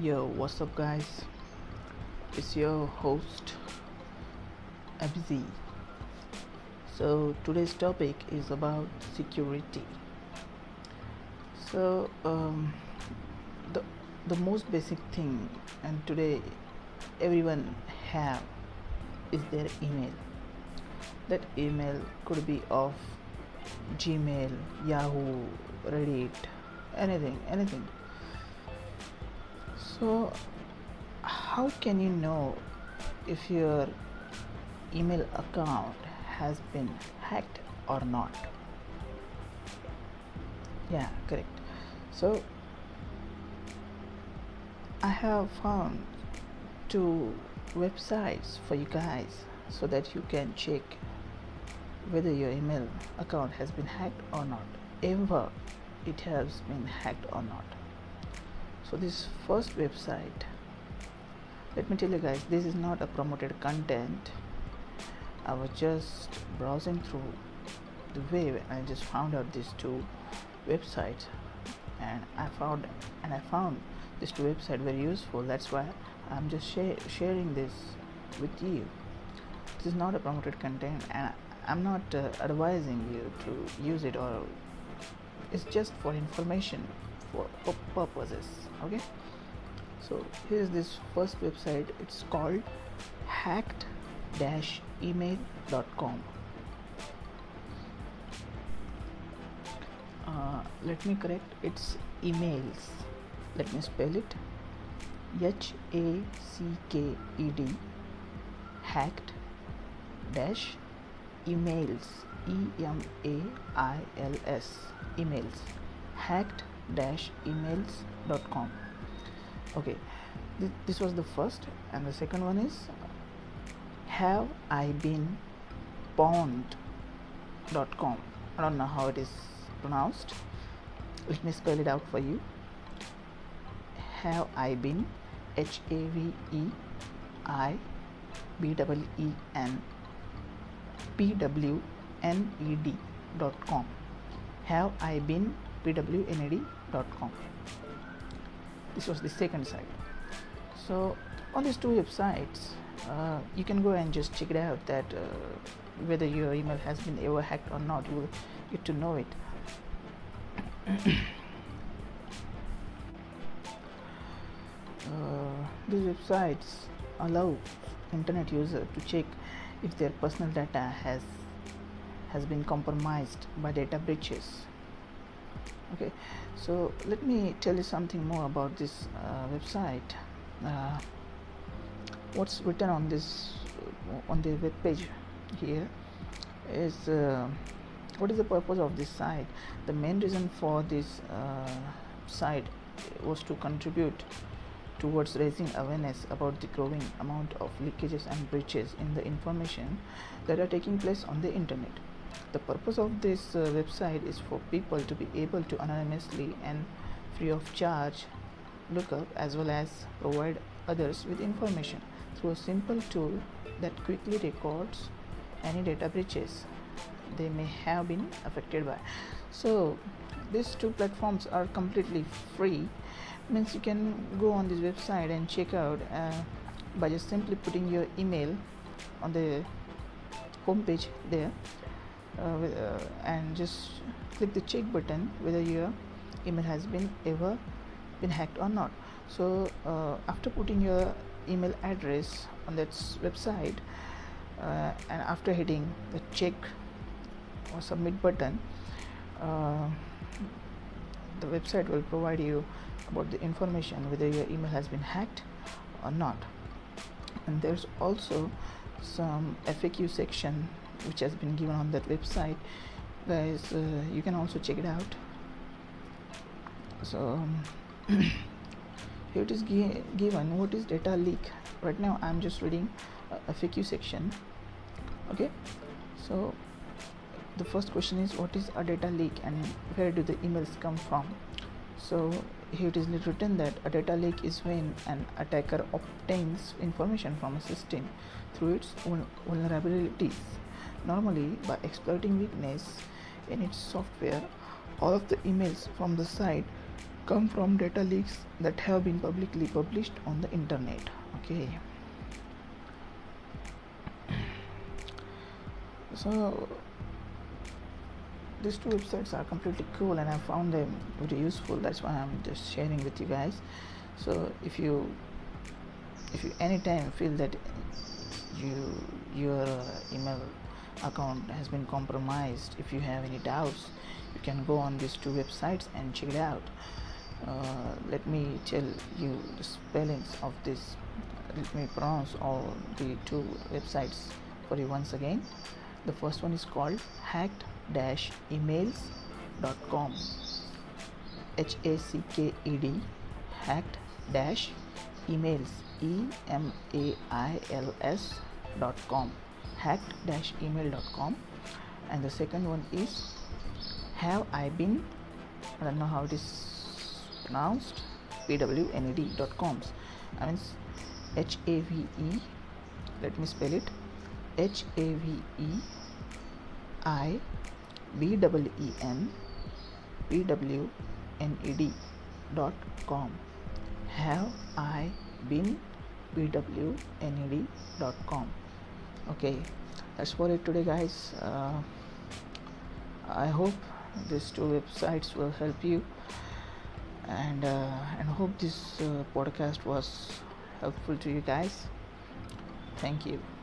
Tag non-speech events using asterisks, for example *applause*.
Yo, what's up, guys? It's your host, Abzi. So, today's topic is about security. So, um, the, the most basic thing, and today everyone have, is their email. That email could be of Gmail, Yahoo, Rediff, anything, anything so, how can you know if your email account has been hacked or not? Yeah, correct. So, I have found two websites for you guys so that you can check whether your email account has been hacked or not, ever it has been hacked or not so this first website let me tell you guys this is not a promoted content. I was just browsing through the web and i just found out these two websites. And i found and i found these two websites very useful. That's why i'm just share, sharing this with you. This is not a promoted content and i'm not uh, advising you to use it or it's just for information. for purposes okay? So here's this first website. It's called hacked-email.com uh, let me correct. It's emails. Let me spell it. H A C K E D. Hacked dash emails E M A I L S. Emails. Hacked emails.com okay Th- this was the first and the second one is have i been pwned.com i don't know how it is pronounced. Let me spell it out for you. Have i been h a v e i b w e n p w n e d dot com. Have i been this was the second site. So on these two websites uh, you can go and just check it out that uh, whether your email has been ever hacked or not. You will get to know it. *coughs* Uh, these websites allow internet user to check if their personal data has has been compromised by data breaches okay so let me tell you something more about this uh, website. Uh, what's written on this uh, on the web page here is uh, what is the purpose of this site? The main reason for this uh, site was to contribute towards raising awareness about the growing amount of leakages and breaches in the information that are taking place on the internet the purpose of this uh, website is for people to be able to anonymously and free of charge look up as well as provide others with information through a simple tool that quickly records any data breaches they may have been affected by. So these two platforms are completely free. Means you can go on this website and check out uh, by just simply putting your email on the home page there and just click the check button whether your email has been ever been hacked or not. So uh, after putting your email address on that website uh, and after hitting the check or submit button uh, the website will provide you about the information whether your email has been hacked or not. And there's also some FAQ section which has been given on that website guys uh, you can also check it out. So um, *clears throat* here it is gi- given. What is data leak? Right now i'm just reading a faq section. Okay? So the first question is what is a data leak and where do the emails come from? So here it is written that a data leak is when an attacker obtains information from a system through its vulnerabilities. Normally, by exploiting weakness in its software, all of the emails from the site come from data leaks that have been publicly published on the internet. Okay. So these two websites are completely cool and I found them very useful. That's why I'm just sharing with you guys. So if you if you anytime feel that you your email account has been compromised if you have any doubts you can go on these two websites and check it out. Uh, let me tell you the spellings of this let me pronounce all the two websites for you once again. The first one is called hacked emails.com h a c k e d hacked dash emails. E m a i l s dot com. Hacked dash email.com and the second one is have i been i don't know how it is pronounced pwned.com i mean h a v e let me spell it. H a v e i b dot com. Have i been p w n e d dot com? Okay that's for it today guys. Uh, i hope these two websites will help you and uh, and hope this uh, podcast was helpful to you guys. Thank you